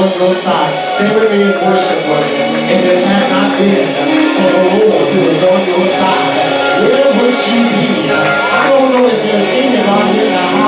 on your side. Say with me in worship, worship. If it had not been for the Lord who was on your side, where would you be? I don't know if there's anybody in the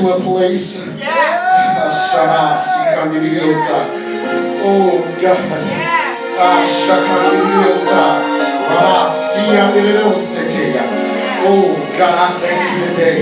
to a place. Shikandidiosa. Oh God. Ah, Siandidiosa. Oh God, I thank you today.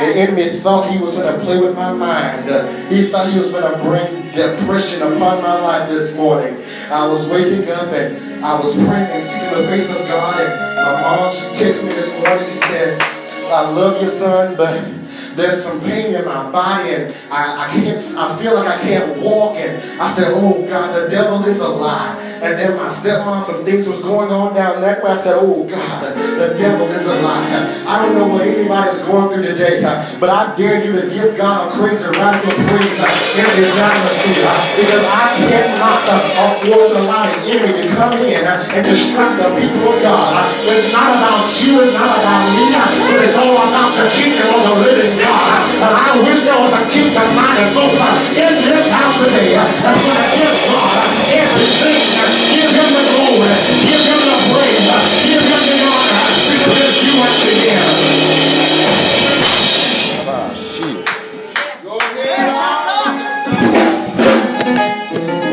The enemy thought he was going to play with my mind. He thought he was going to bring depression upon my life this morning. I was waking up and I was praying and seeking the face of God. And my mom, she texted me this morning. She said, I love you, son, but there's some pain in my body and I, I can't, I feel like I can't walk. And I said, oh God, the devil is a lie. And then my stepmom, some things was going on down that way. I said, oh God, the devil is a lie. I don't know what anybody's going through today, but I dare you to give God a crazy radical praise in this atmosphere because I cannot afford to allow the enemy to come in and distract the people of God. It's not about you, it's not about me, but it's all about the kingdom of the living God. And I wish there was a kingdom minded folks in this house today that's going to give God everything. Give him the glory, give him the praise, give him the honor because it's you unto him.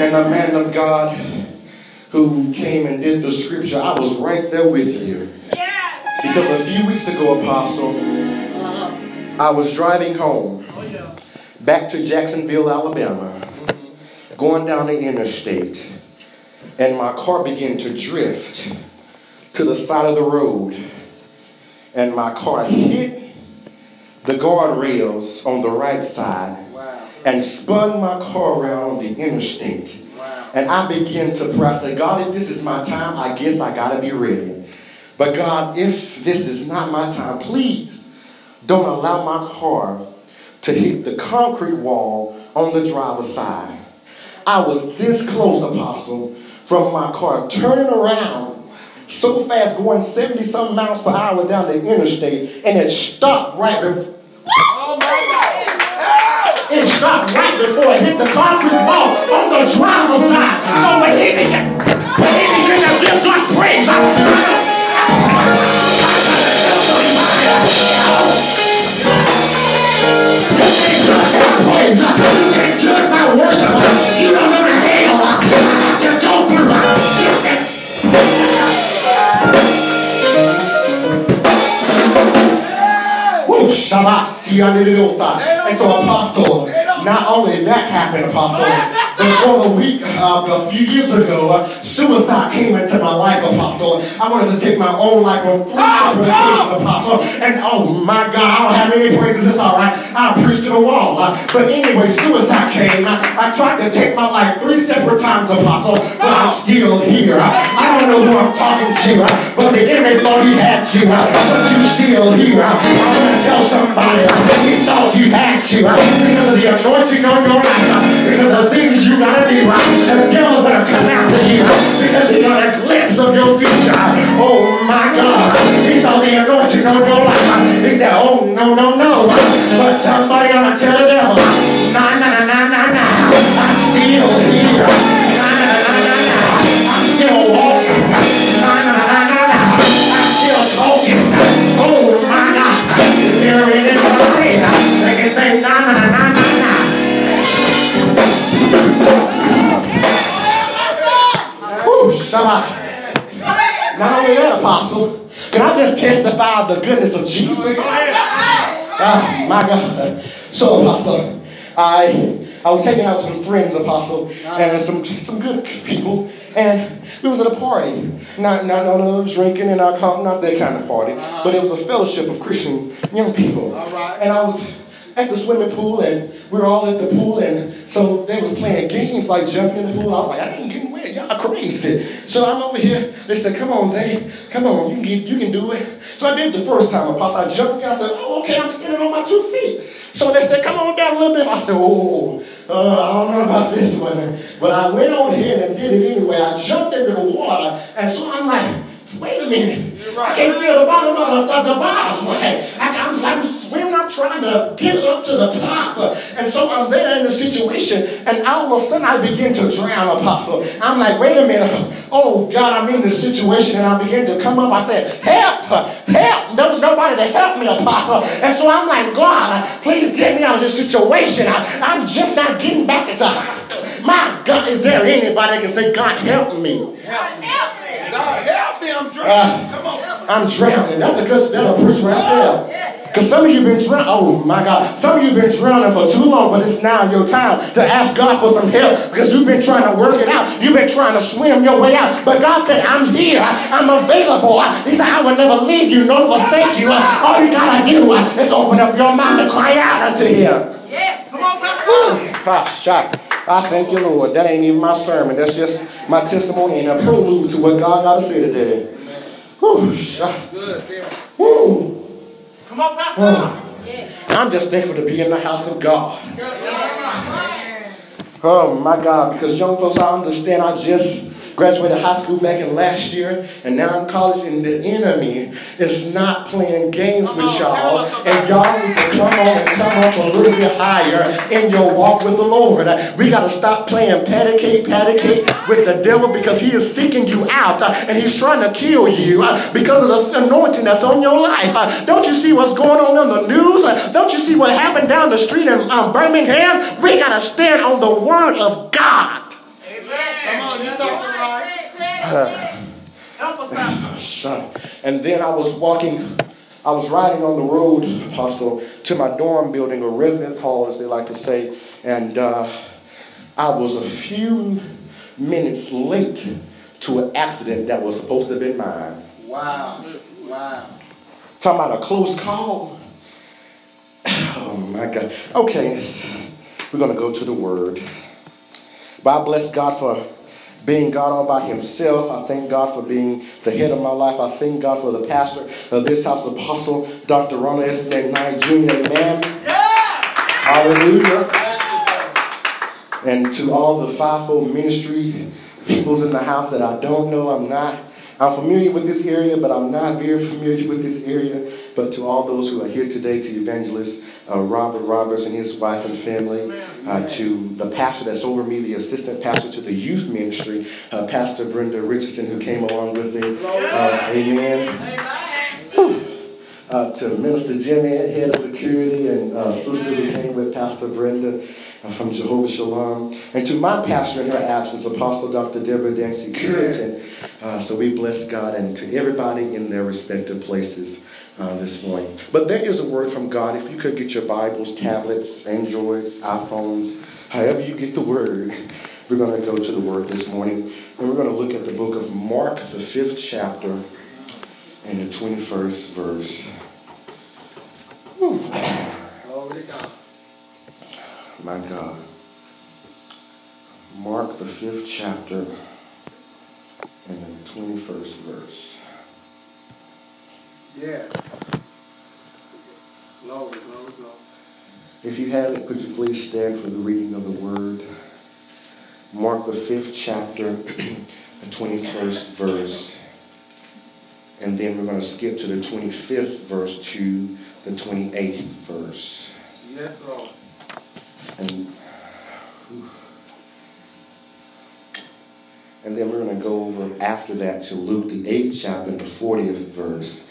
And the man of God who came and did the scripture, I was right there with you. Yes. Because a few weeks ago, Apostle, I was driving home back to Jacksonville, Alabama, going down the interstate, and my car began to drift to the side of the road, and my car hit the guardrails on the right side and spun my car around on the interstate. And I began to pray. I said, God, if this is my time, I guess I got to be ready. But God, if this is not my time, please don't allow my car to hit the concrete wall on the driver's side. I was this close, Apostle, from my car turning around so fast, going 70 some miles per hour down the interstate, and it stopped right before. It stopped right before it hit the concrete wall on the driver's side. So when he began, when he began to give praise, I, judge my worship. You don't know the hell I And so, Apostle, not only that happened, Apostle, but for a week, uh, a few years ago, uh, suicide came into my life, Apostle. I wanted to take my own life on three separate occasions, Apostle. And oh my God, I don't have any praises, it's all right. I preached to the wall. Uh, but anyway, suicide came. I, I tried to take my life three separate times, Apostle, but I'm still here. I, don't know who I'm talking to, uh, but the enemy thought he had you, uh, but you still here. I want to tell somebody he thought you had to uh, because of the anointing on your life, because of things you gotta do. The devil's gonna come after you because he got a glimpse of your future. Oh my God. He saw the anointing on your life. He said, Oh no, no, no. But somebody to tell the devil, Shabach. Not only that, Apostle, can I just testify of the goodness of Jesus? Oh, my God. So, Apostle, I I was hanging out with some friends, Apostle, and some some good people, and we was at a party. Not not no no drinking and alcohol, not that kind of party, but it was a fellowship of Christian young people. And I was at the swimming pool, and we were all at the pool, and so they was playing games like jumping in the pool. I was like, I ain't wet, y'all crazy. So I'm over here. They said, Come on, Zay, come on, you can get, you can do it. So I did the first time, Apostle. I jumped in. I said, Oh, okay, I'm standing on my two feet. So they said, Come on down a little bit. I said, Oh, uh, I don't know about this one, but I went on ahead and did it anyway. I jumped into the water, and so I'm like. Wait a minute. I can't feel the bottom of the, of the bottom. I, I'm, I'm I'm trying to get up to the top. And so I'm there in the situation, and all of a sudden I begin to drown, Apostle. I'm like, wait a minute. Oh, God, I'm in this situation. And I begin to come up. I said, help, help. There's nobody to help me, Apostle. And so I'm like, God, please get me out of this situation. I, I'm just not getting back into hospital. My God, is there anybody that can say, God, help me? Help me. God, help me. I'm drowning. Uh, Come on. I'm drowning. That's a good that'll preach right there. Because some of you been drowning. Oh my God. Some of you been drowning for too long, but it's now your time to ask God for some help because you've been trying to work it out. You've been trying to swim your way out. But God said, I'm here. I'm available. He said, I will never leave you nor forsake you. All you gotta do is open up your mouth and cry out unto him. Yes. Come on, Pastor. Ah, shot. I thank you, Lord. That ain't even my sermon. That's just my testimony and a prelude to what God got to say today. Whew. Good. There. Whew. Come on, Pastor. I'm just thankful to be in the house of God. Oh my God, because young folks, I understand I just graduated high school back in last year, and now in college, and the enemy is not playing games with y'all. And y'all need to come on and come up a little bit higher in your walk with the Lord. We got to stop playing patty cake, patty cake with the devil because he is seeking you out uh, and he's trying to kill you uh, because of the anointing that's on your life. Uh, Don't you see what's going on in the news? Don't you see what happened down the street in um, Birmingham? We got to stand on the word of God. Come on, you talking right. Help us, Pastor. Son. And then I was walking, I was riding on the road, Apostle, to my dorm building or residence hall, as they like to say, and uh, I was a few minutes late to an accident that was supposed to have been mine. Wow. Wow. Talking about a close call. Oh my God. Okay, we're going to go to the Word. But I bless God for being God all by Himself. I thank God for being the head of my life. I thank God for the pastor of this house, Apostle Dr. Ronald S. McKnight Jr. Amen. Hallelujah. And to all the fivefold ministry peoples in the house that I don't know, I'm not. I'm familiar with this area, but I'm not very familiar with this area. But to all those who are here today, to Evangelist uh, Robert Roberts and his wife and family, uh, to the pastor that's over me, the assistant pastor to the youth ministry, uh, Pastor Brenda Richardson, who came along with me. Uh, amen. Uh, to Minister Jimmy, head of security, and uh, sister who came with Pastor Brenda from Jehovah Shalom, and to my pastor in her absence, Apostle Dr. Deborah Dancy Curitan. Uh, so we bless God and to everybody in their respective places uh, this morning. But there is a word from God. If you could get your Bibles, tablets, Androids, iPhones, however you get the word, we're going to go to the word this morning. And we're going to look at the book of Mark, the fifth chapter, and the 21st verse. Whew. Glory to God. My God. Mark, the fifth chapter, and the 21st verse. Yeah. Glory, glory, glory. If you have it, could you please stand for the reading of the word? Mark the fifth chapter, the 21st verse. And then we're going to skip to the 25th verse to the 28th verse. Yes, Lord. And, and then we're going to go over after that to Luke the 8th chapter the 40th verse.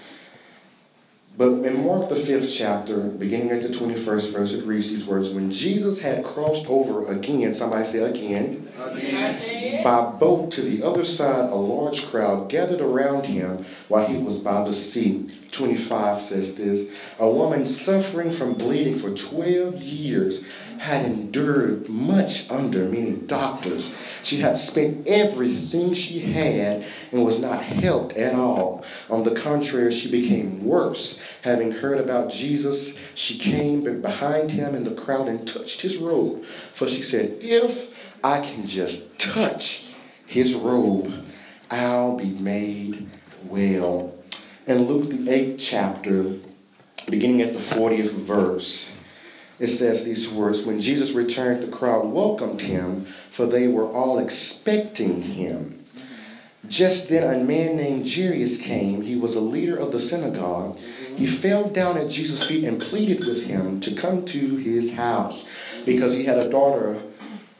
But in Mark the 5th chapter, beginning at the 21st verse, it reads these words When Jesus had crossed over again, somebody say again, Again. by boat to the other side, a large crowd gathered around him while he was by the sea. 25 says this A woman suffering from bleeding for 12 years had endured much under many doctors. She had spent everything she had and was not helped at all. On the contrary, she became worse. Having heard about Jesus, she came behind him in the crowd and touched his robe. For she said, If I can just touch his robe, I'll be made well. In Luke, the 8th chapter, beginning at the 40th verse, it says these words When Jesus returned, the crowd welcomed him, for they were all expecting him. Just then, a man named Jairus came. He was a leader of the synagogue. He fell down at Jesus' feet and pleaded with him to come to his house because he had a daughter,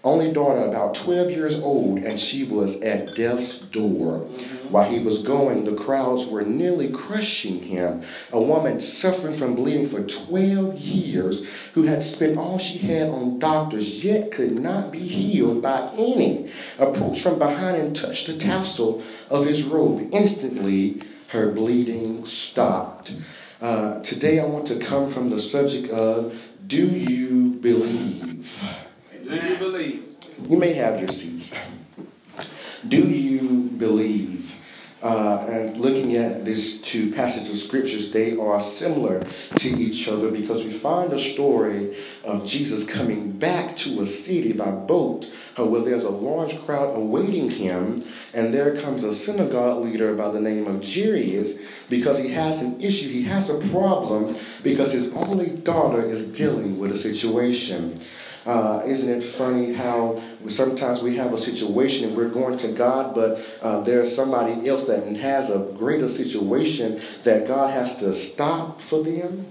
only daughter, about 12 years old, and she was at death's door. While he was going, the crowds were nearly crushing him. A woman suffering from bleeding for 12 years, who had spent all she had on doctors, yet could not be healed by any, approached from behind and touched the tassel of his robe. Instantly, her bleeding stopped. Uh, today, I want to come from the subject of Do you believe? Do you believe? You may have your seats. Do you believe? Uh, and looking at these two passages of scriptures, they are similar to each other because we find a story of Jesus coming back to a city by boat uh, where there's a large crowd awaiting him, and there comes a synagogue leader by the name of Jairus because he has an issue, he has a problem because his only daughter is dealing with a situation. Uh, isn't it funny how sometimes we have a situation and we're going to God, but uh, there's somebody else that has a greater situation that God has to stop for them?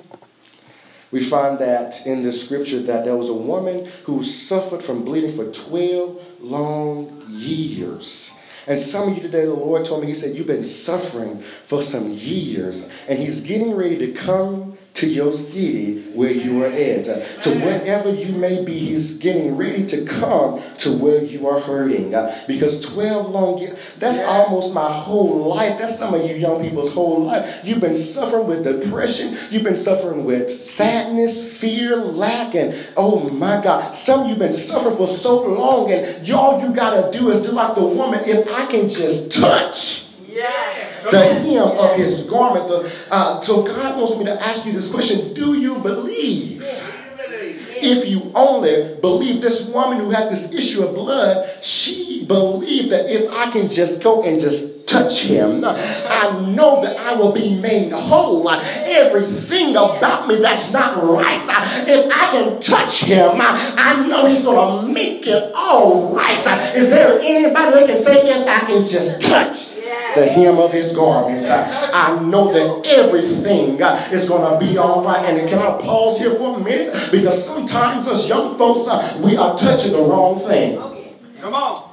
We find that in the scripture that there was a woman who suffered from bleeding for 12 long years. And some of you today, the Lord told me, He said, You've been suffering for some years, and He's getting ready to come to your city where you are at. Uh, to wherever you may be, He's getting ready to come to where you are hurting. Uh, because 12 long years, that's almost my whole life. That's some of you young people's whole life. You've been suffering with depression, you've been suffering with sadness, fear, lack, and oh my God, some of you have been suffering for so long, and all you got to do is do like the woman, if I can just touch the hem of his garment. The, uh, so God wants me to ask you this question Do you believe? If you only believe this woman who had this issue of blood, she believed that if I can just go and just touch him, I know that I will be made whole. Everything about me that's not right, if I can touch him, I know he's going to make it all right. Is there anybody that can say, if I can just touch? The hem of his garment. I know that everything is going to be all right. And can I pause here for a minute? Because sometimes as young folks, uh, we are touching the wrong thing. Come on.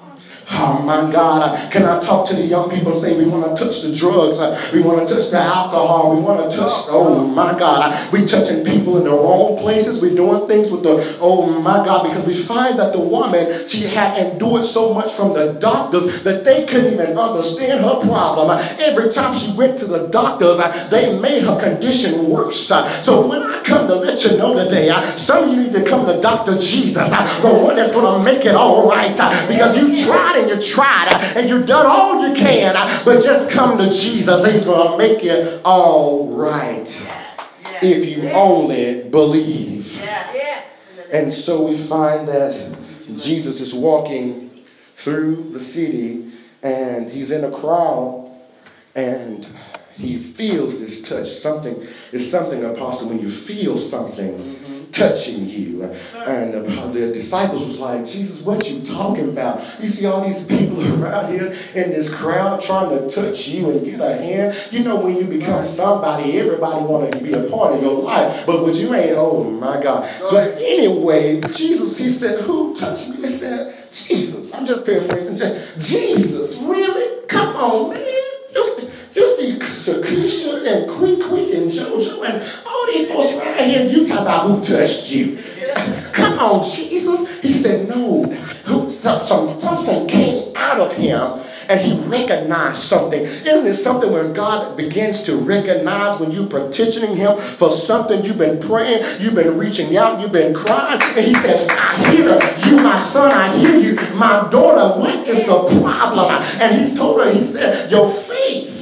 Oh my God, can I talk to the young people? Say we want to touch the drugs, we want to touch the alcohol, we want to touch. Oh my God, we touching people in the wrong places. We're doing things with the. Oh my God, because we find that the woman she had endured so much from the doctors that they couldn't even understand her problem. Every time she went to the doctors, they made her condition worse. So when I come to let you know today, some of you need to come to Doctor Jesus, the one that's going to make it all right, because you tried and you tried uh, and you've done all you can, uh, but just come to Jesus. He's going to make it all right if you only believe. And so we find that Jesus is walking through the city and he's in a crowd and he feels this touch. Something is something, apostle, when you feel something mm-hmm. Touching you. And uh, the disciples was like, Jesus, what you talking about? You see all these people around here in this crowd trying to touch you and get a hand. You know when you become somebody, everybody want to be a part of your life. But when you ain't, oh my God. But anyway, Jesus, he said, who touched me? He said, Jesus. I'm just paraphrasing. Jesus, really? Come on, man. You see, Sakisha and Quick Quick and JoJo and all these folks right here, you talk about who touched you. Come on, Jesus. He said, no. Some, something came out of him and he recognized something. Isn't it something when God begins to recognize when you're petitioning him for something you've been praying, you've been reaching out, you've been crying, and he says, I hear you, my son, I hear you. My daughter, what is the problem? And he told her, he said, Your faith.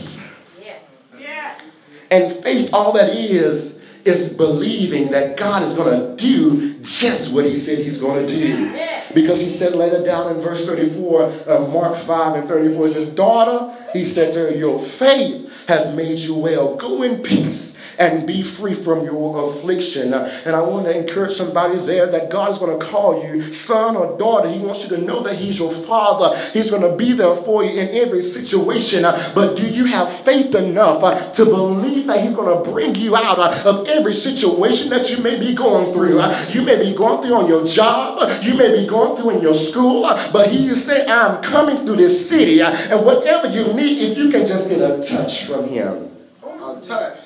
And faith, all that is, is believing that God is going to do just what he said he's going to do. Because he said later down in verse 34, uh, Mark 5 and 34, he says, Daughter, he said to her, Your faith has made you well. Go in peace and be free from your affliction. And I want to encourage somebody there that God is going to call you son or daughter. He wants you to know that He's your Father. He's going to be there for you in every situation. But do you have faith enough to believe that He's going to bring you out of every situation that you may be going through? You may be going through on your job, you may be going through in your school, but He is saying, I'm coming through this city. And whatever you need, if you can just get a touch from Him. A touch.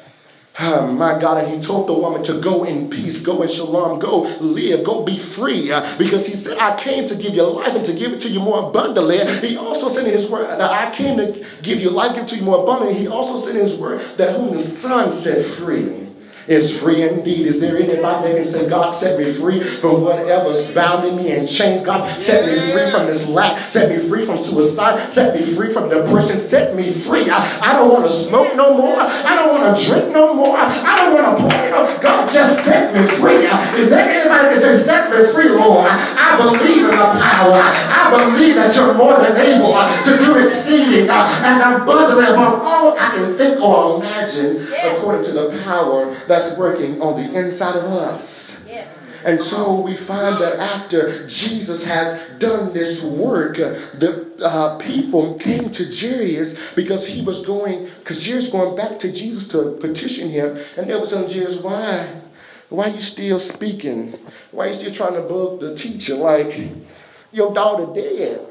Oh, my God, and he told the woman to go in peace, go in shalom, go live, go be free. Uh, because he said, I came to give you life and to give it to you more abundantly. He also said in his word, I came to give you life, it to you more abundantly. He also said in his word that whom the Son set free is free indeed. Is there anybody that can say, God set me free from whatever's bounding me and chains? God set me free from this lack, set me free from suicide, set me free from depression, set me free. I, I don't want to smoke no more. I don't want to drink no more. I don't want to play no. God just set me free. Is there anybody that can say, set me free, Lord? I believe in the power. I believe that you're more than able uh, to do exceeding uh, and abundantly above all I can think or imagine according to the power that that's working on the inside of us. Yes. And so we find that after Jesus has done this work, the uh, people came to Jairus because he was going, because Jairus going back to Jesus to petition him, and they was telling Jairus, why? Why are you still speaking? Why are you still trying to bug the teacher like your daughter dead?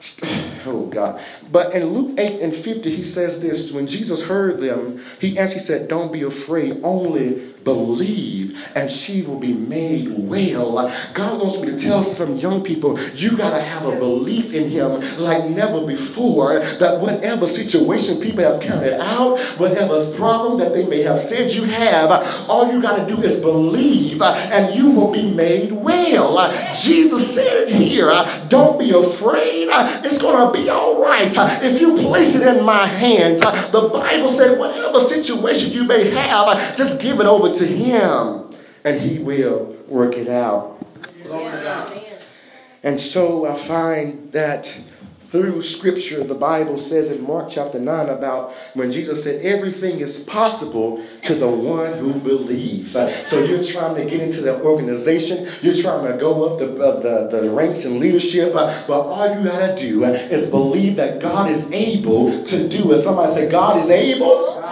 Oh God. But in Luke 8 and 50, he says this when Jesus heard them, he actually said, Don't be afraid, only believe, and she will be made well. God wants me to tell some young people, you got to have a belief in Him like never before, that whatever situation people have counted out, whatever problem that they may have said you have, all you got to do is believe, and you will be made well. Jesus said it here, don't be afraid. It's going to be all right. If you place it in my hands, the Bible said, whatever situation you may have, just give it over to Him and He will work it out. And so I find that through scripture, the Bible says in Mark chapter 9 about when Jesus said, Everything is possible to the one who believes. So you're trying to get into the organization, you're trying to go up the, uh, the, the ranks in leadership, uh, but all you got to do is believe that God is able to do it. Somebody say, God is able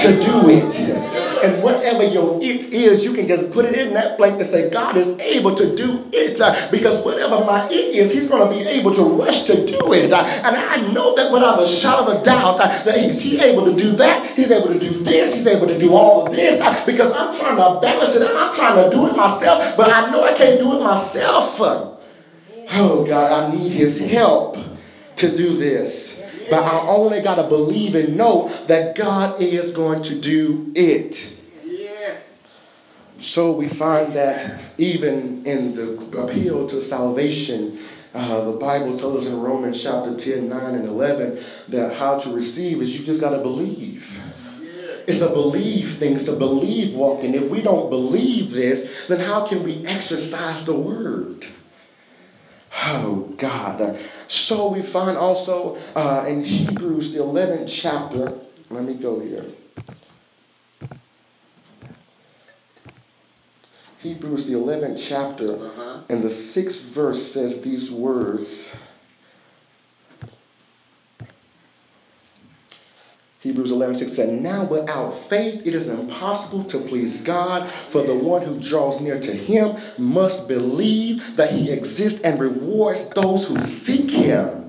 to do it. And whatever your it is, you can just put it in that blank and say, God is able to do it. Uh, because whatever my it is, He's going to be able to rush to do it. Uh, and I know that without a shadow of a doubt, uh, that He's he able to do that. He's able to do this. He's able to do all of this. Because I'm trying to balance it and I'm trying to do it myself. But I know I can't do it myself. Oh, God, I need His help to do this. But I only got to believe and know that God is going to do it. So we find that even in the appeal to salvation, uh, the Bible tells us in Romans chapter 10, 9, and 11 that how to receive is you just got to believe. It's a believe thing, it's a believe walking. If we don't believe this, then how can we exercise the word? Oh, God. So we find also uh, in Hebrews, the 11th chapter, let me go here. Hebrews, the 11th chapter, uh-huh. and the sixth verse says these words. Hebrews 11, 6 said, Now without faith it is impossible to please God, for the one who draws near to him must believe that he exists and rewards those who seek him.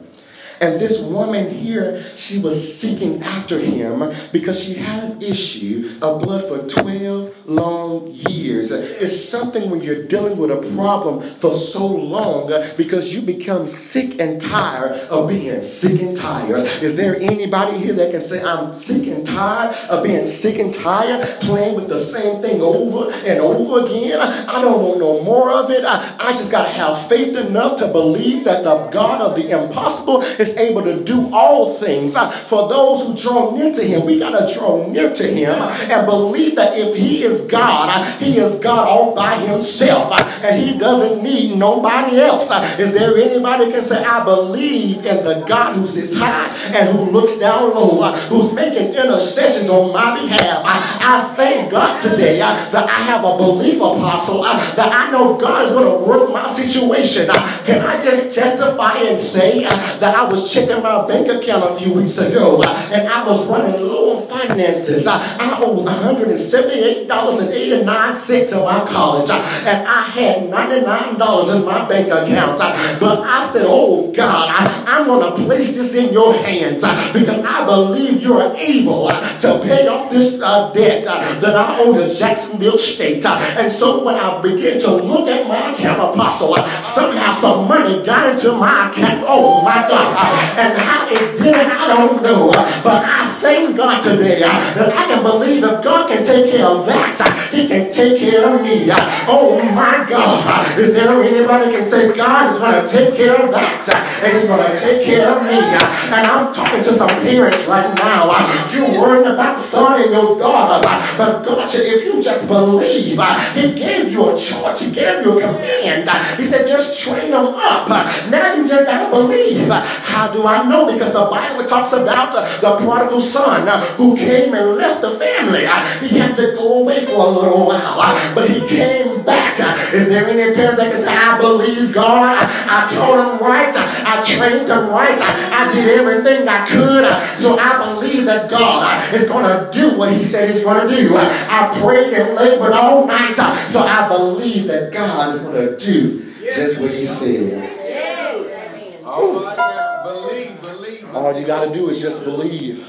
And this woman here, she was seeking after him because she had an issue of blood for 12 long years. It's something when you're dealing with a problem for so long because you become sick and tired of being sick and tired. Is there anybody here that can say, I'm sick and tired of being sick and tired, playing with the same thing over and over again? I don't want no more of it. I, I just got to have faith enough to believe that the God of the impossible is able to do all things. Uh, for those who draw near to him, we got to draw near to him and believe that if he is God, uh, he is God all by himself uh, and he doesn't need nobody else. Uh, is there anybody can say, I believe in the God who sits high and who looks down low, uh, who's making intercessions on my behalf? I, I thank God today that I have a belief apostle that I know God is going to work my situation. Can I just testify and say that I was checking my bank account a few weeks ago uh, and I was running low on finances. I, I owed $178.89 to my college uh, and I had $99 in my bank account. Uh, but I said, Oh God, I, am going to place this in your hands uh, because I believe you're able uh, to pay off this debt that I owe to Jacksonville State. And so when I began to look at my account, Apostle, somehow some money got into my account. Oh my God. And how it did it, I don't know. But I thank God today uh, that I can believe if God can take care of that, uh, He can take care of me. Uh. Oh my God. Is there anybody can say God is going to take care of that and He's going to take care of me? And I'm talking to some parents right now. You're worried about son and your daughters. But God if you just believe, He gave you a charge, He gave you a command. He said, just train them up. Now you just got to believe. How do I know? Because the Bible talks about the, the prodigal son uh, who came and left the family. Uh, he had to go away for a little while, uh, but he came back. Is there any parents that can say, I believe God? I told him right. I trained him right. I did everything I could. So I believe that God is going to do what he said he's going to do. I prayed and labored all night. So I believe that God is going to do just what he said. Believe, believe. All you got to do is just believe.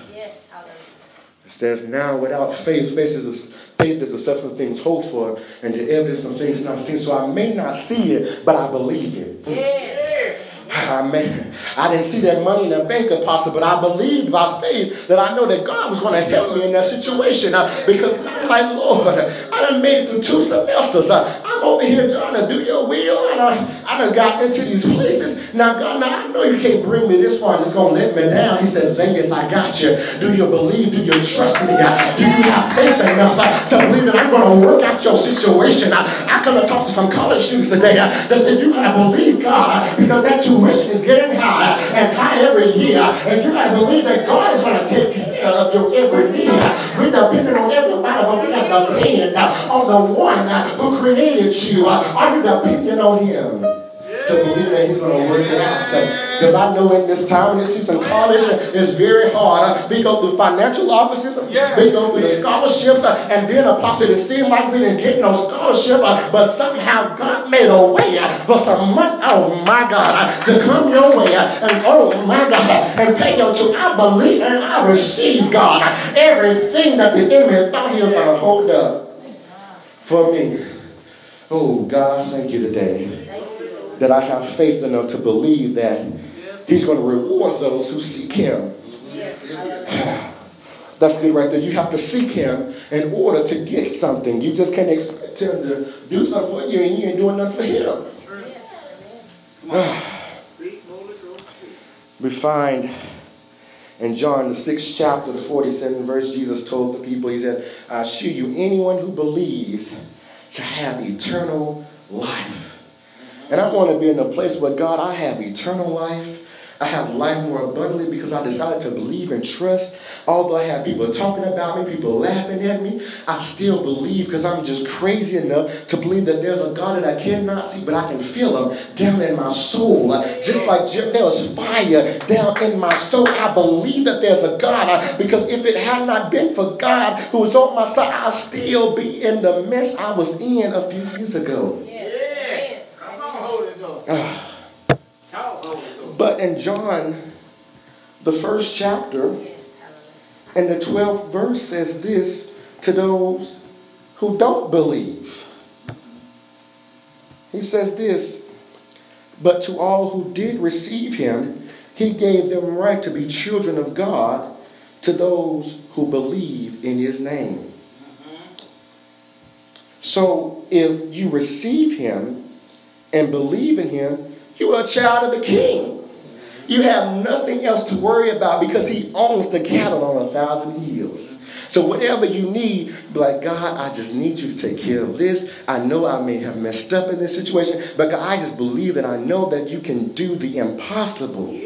It says, now without faith, faith is, a, faith is the substance of things hoped for and the evidence of things not seen. So I may not see it, but I believe it. Yeah. I, may, I didn't see that money in the bank, Apostle, but I believed by faith that I know that God was going to help me in that situation. Uh, because I'm like, Lord, I done made it through two semesters. Uh, I'm over here trying to do your will. I done, I done got into these places. Now, God, now I know you can't bring me this far. It's going to let me down. He said, Vegas, I got you. Do you believe? Do you trust me? Do you have faith enough uh, to believe that I'm going to work out your situation? I, I come to talk to some college students today uh, that said, you got to believe God uh, because that tuition is getting higher and higher every year, and you got to believe that God is going to take care of your every need. We're depending on everybody, but we got to depend on the one who created you. Are you depending on Him? To believe that he's going to work it out. Because I know in this time, this season, college is very hard. We go through financial offices, we go through the scholarships, uh, and then apostle, it seemed like we didn't get no scholarship, uh, but somehow God made a way uh, for some money, oh my God, to come your way, and oh my God, and pay your tuition. I believe and I receive, God, everything that the enemy thought he was going to hold up for me. Oh God, I thank you today that I have faith enough to believe that He's going to reward those who seek Him. That's good right there. You have to seek Him in order to get something. You just can't expect Him to do something for you and you ain't doing nothing for Him. we find in John, the sixth chapter, the 47th verse, Jesus told the people, He said, I assure you, anyone who believes to have eternal life. And I want to be in a place where, God, I have eternal life. I have life more abundantly because I decided to believe and trust. Although I have people talking about me, people laughing at me, I still believe because I'm just crazy enough to believe that there's a God that I cannot see, but I can feel him down in my soul. Just like there was fire down in my soul, I believe that there's a God because if it had not been for God who was on my side, I'd still be in the mess I was in a few years ago. Yeah. Come on, Holy Ghost. Ah. Talk, Holy Ghost. But in John, the first chapter, and the 12th verse says this to those who don't believe. He says this, but to all who did receive him, he gave them right to be children of God, to those who believe in his name. Mm-hmm. So if you receive him and believe in him, you are a child of the king. You have nothing else to worry about because he owns the cattle on a thousand hills. So whatever you need, be like, God, I just need you to take care of this. I know I may have messed up in this situation, but God, I just believe that I know that you can do the impossible.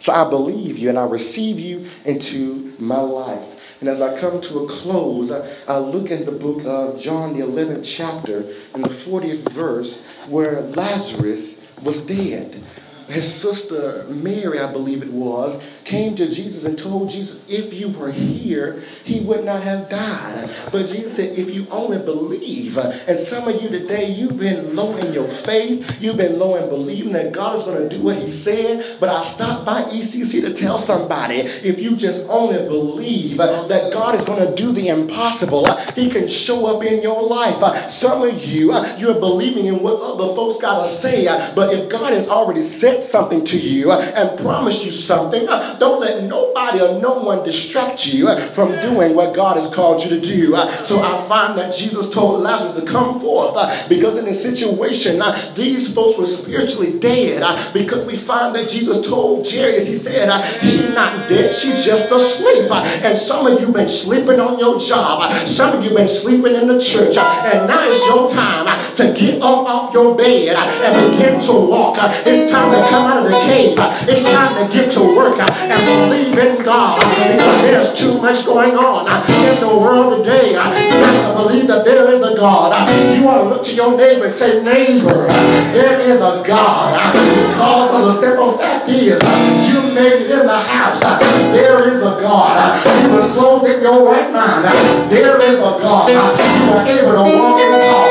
So I believe you and I receive you into my life. And as I come to a close, I, I look in the book of John, the 11th chapter, and the 40th verse, where Lazarus was dead his sister Mary, I believe it was, came to Jesus and told Jesus, if you were here, he would not have died. But Jesus said, if you only believe, and some of you today, you've been low in your faith, you've been low in believing that God is going to do what he said. But I stopped by ECC to tell somebody, if you just only believe that God is going to do the impossible, he can show up in your life. Some of you, you're believing in what other folks got to say, but if God has already said something to you uh, and promise you something, uh, don't let nobody or no one distract you uh, from doing what God has called you to do. So I find that Jesus told Lazarus to come forth because in a situation, these folks were spiritually dead because we find that Jesus told Jairus, he said, she's not dead, she's just asleep. And some of you been sleeping on your job. Some of you been sleeping in the church. And now is your time to get up off your bed and begin to walk. It's time to come out of the cave. It's time to get to work and believe in God because there's too much going on in the world today. You have to believe that there is a God. You want to look to your neighbor and say, neighbor, there is a God. Because of the simple fact is, you made it in the house. There is a God. You was clothed in your right mind. There is a God. You are able to walk and talk.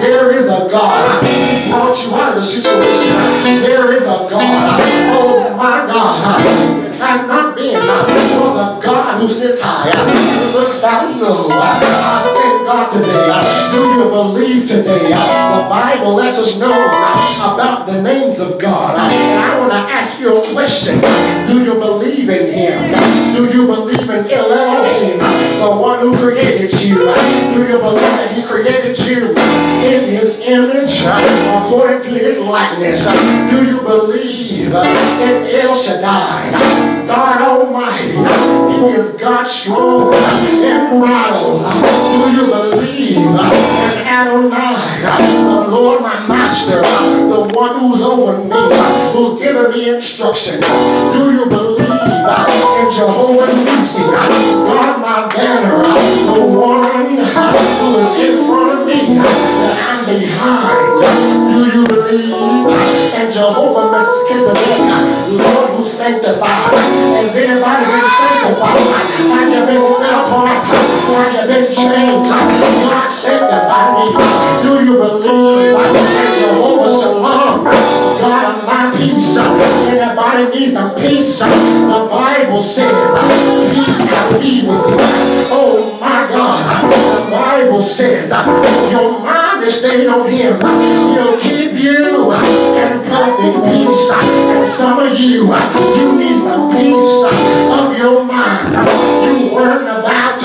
There is a God. He brought you out of the situation. There is a God. Oh my God. It had not been for the God who sits high. Looks down low. God today. Do you believe today? The Bible lets us know about the names of God. And I want to ask you a question. Do you believe in Him? Do you believe in El Elohim, the one who created you? Do you believe that He created you in His image, according to His likeness? Do you believe uh, in El Shaddai, God Almighty? Is God strong and mild. Do you believe in Adonai, the Lord my master, the one who's over me, who's giving me instruction? Do you believe in Jehovah Nissi, God my banner, the one who is in front of me and I'm behind? Do you believe in Jehovah Have you been set apart? Have you been changed? God sanctify me. Do you believe in Jehovah Shalom? God of my peace. Anybody needs some peace? The Bible says, peace I be with you. Oh my God. The Bible says, your mind is stayed on him. He'll keep you in perfect peace. And some of you, you need some peace. You worrying about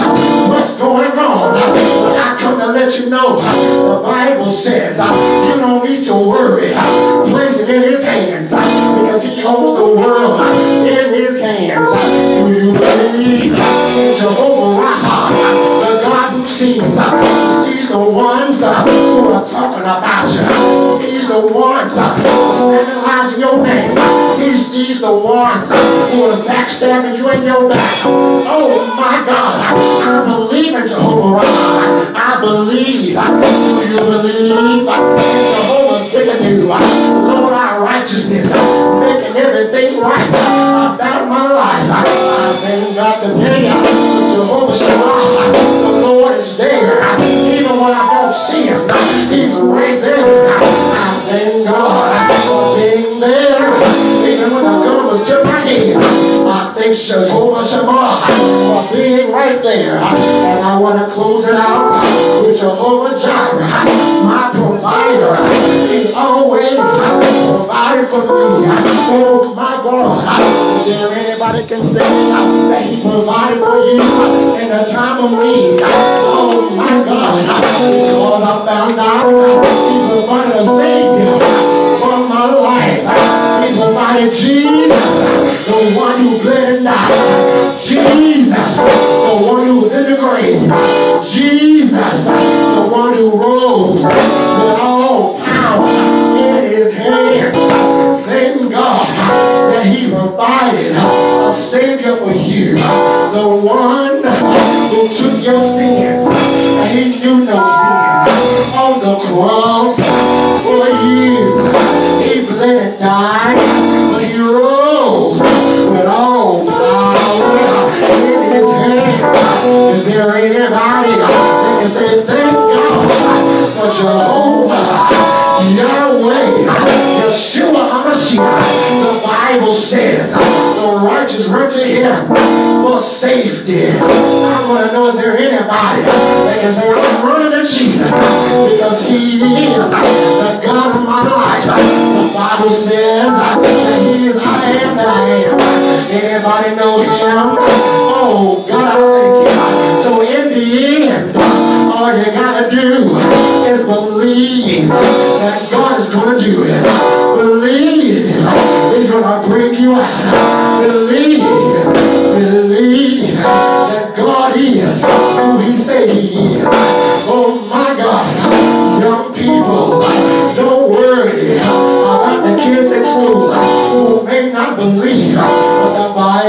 what's going on. But I come to let you know the Bible says uh, you don't need to worry. Uh, Place it in his hands uh, because he owns the world in his hands. Do you believe in Jehovah Rapha, the God who sees? He's the ones who are talking about you. He's the who analyzing your name. He's sees the who are backstabbing you in your back. Oh my God. I believe in Jehovah Rapha. There. And I want to close it out with Jehovah Jireh, my provider. He's always provided for me. Oh my God. Is there anybody can say that he provided for you in a time of need? Oh my God. Because I found out he provided a Savior for my life. He provided Jesus, the one Jesus, the one who rose with all power in his hand. Thank God that he provided a Savior for you. The one who took your sins. Anybody know him? Oh God, thank you. So in the end, all you gotta do is believe that God is gonna do it. Believe He's gonna bring you out.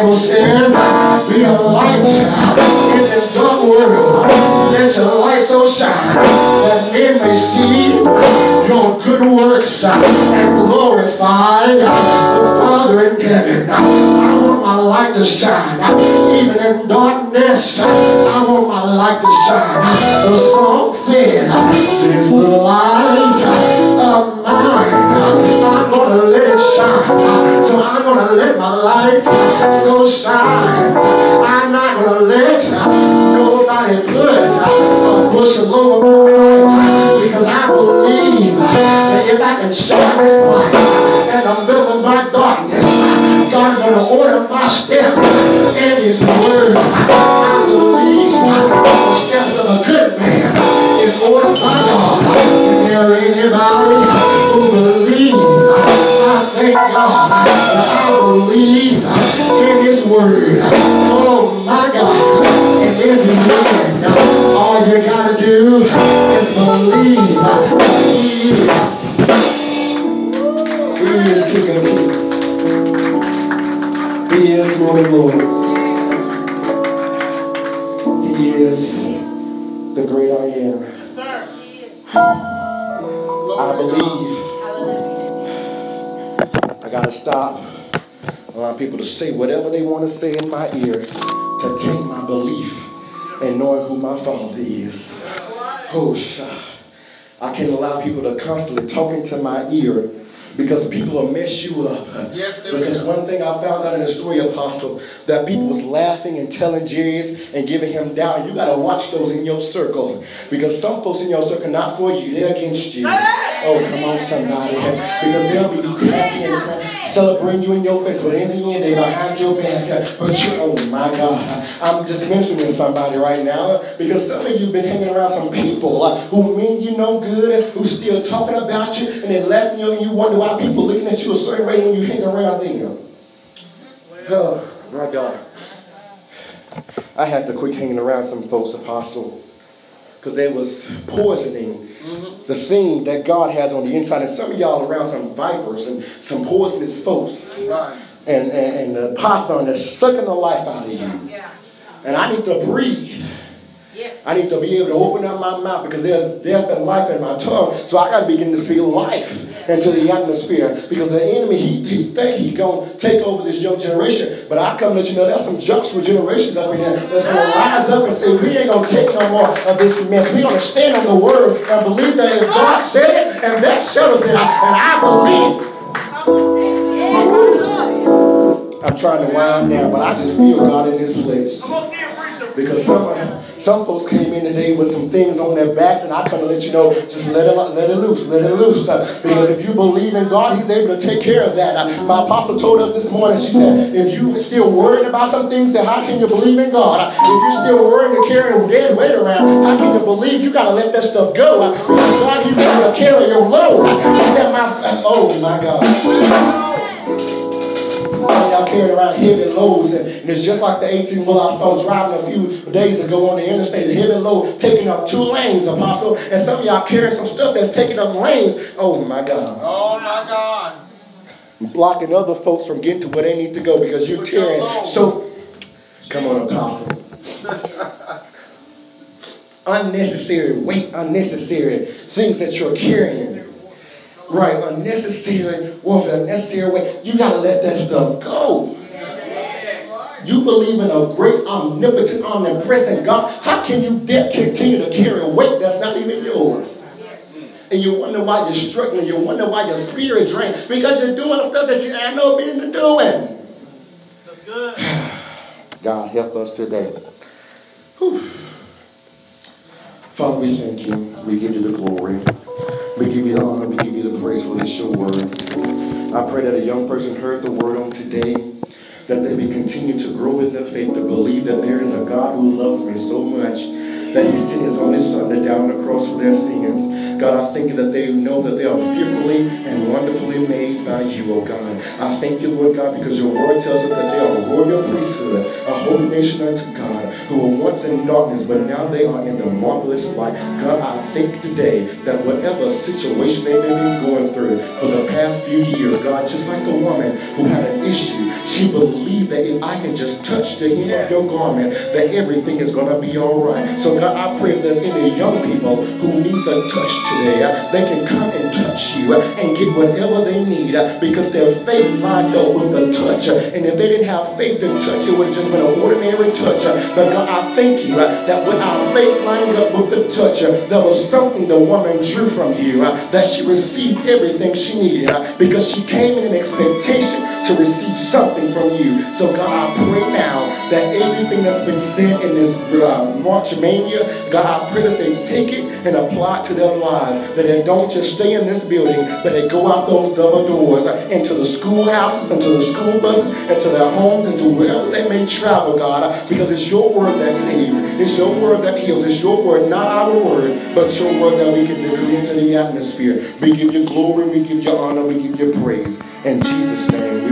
Bible says. Be a light in this dark world. Let your light so shine that men may see your good works and glorify the Father in heaven. I want my light to shine, even in darkness. I want my light to shine. The song said, "This little light of mine, I'm gonna let it shine." My light so shine. I'm not gonna let nobody put a bushel over my light because I believe that if I can shine this light the middle of my darkness, God's gonna order my steps in His Word. I believe the steps of a good man is ordered by God. Is there anybody God I believe in His Word. Oh my God. And in the end, all you gotta do is believe. He is King of Kings. He is Lord of Lords. Say whatever they want to say in my ear to take my belief in knowing who my Father is. Oh. I can't allow people to constantly talk into my ear because people will mess you up. Yes, because will. one thing I found out in the story, Apostle, that people was laughing and telling Jerry's and giving him down. You gotta watch those in your circle because some folks in your circle not for you, they're against you. Oh, come on, somebody, because they'll be and celebrating you in your face, but in the end, they behind your back. But you, oh my God, I'm just mentioning somebody right now because some of you've been hanging around some people uh, who mean you no good, who still talking about you, and they laughing at you, and you wonder why people looking at you a certain way when you hang around them. Oh my God. I had to quit hanging around some folks, apostle, because they was poisoning the thing that God has on the inside. And some of y'all around some vipers and some poisonous folks. Right. and, and, and the python that's sucking the life out of you. And I need to breathe. Yes. I need to be able to open up my mouth because there's death and life in my tongue. So I got to begin to speak life into the atmosphere because the enemy, he, he think he's going to take over this young generation. But I come to let you know there's some jokes for generations up in there that's going to rise up and say, we ain't going to take no more of this mess. We're going to stand on the word and believe that if God said it and that settles it, and I believe. I'm trying to wind down, but I just feel God in this place. Because some, some folks came in today with some things on their backs, and I come to let you know, just let it, let it loose, let it loose. Uh, because if you believe in God, He's able to take care of that. Uh, my apostle told us this morning, she said, if you're still worried about some things, then how can you believe in God? Uh, if you're still worried and carrying dead weight around, how can you believe? You got to let that stuff go. Because God, He's able to carry your load. He said, my, oh my God. Y'all carrying around heavy loads, and, and it's just like the 18 wheel I saw driving a few days ago on the interstate. Heavy load taking up two lanes, Apostle. And some of y'all carrying some stuff that's taking up lanes. Oh my God. Oh my God. Blocking other folks from getting to where they need to go because you're tearing. So, come on, Apostle. unnecessary weight, unnecessary things that you're carrying right, unnecessary warfare, unnecessary way. You got to let that stuff go. You believe in a great, omnipotent, omnipresent God. How can you continue to carry a weight that's not even yours? And you wonder why you're struggling. You wonder why your spirit drained. Because you're doing stuff that you had no business doing. That's good. God help us today. Whew. Father, we thank you. We give you the glory. We give you the honor, we give you the praise for this your word. I pray that a young person heard the word on today, that they may continue to grow in their faith, to believe that there is a God who loves me so much that he sent his only son to die on the cross for their sins. God, I thank you that they know that they are fearfully and wonderfully made by you, oh God. I thank you, Lord God, because your word tells us that they are a royal priesthood, a holy nation unto God, who were once in darkness, but now they are in the marvelous light. God, I thank today that whatever situation they may be going through for the past few years, God, just like a woman who had an issue, she believed that if I can just touch the hem of your garment, that everything is going to be all right. So God, I pray if there's any young people who needs a touch today. Uh, they can come and touch you uh, and get whatever they need uh, because their faith lined up with the touch. And if they didn't have faith to touch, it would have just been an ordinary touch. But God, I thank you uh, that when our faith lined up with the touch, uh, there was something the woman drew from you, uh, that she received everything she needed because she came in an expectation to receive something from you. So God, I pray now that everything that's been said in this uh, March Mania, God, I pray that they take it and apply it to their lives that they don't just stay in this building, but they go out those double doors into the schoolhouses, into the school buses, into their homes, into wherever they may travel, God, because it's your word that saves. It's your word that heals. It's your word, not our word, but your word that we can decree into the atmosphere. We give you glory, we give you honor, we give you praise. In Jesus' name,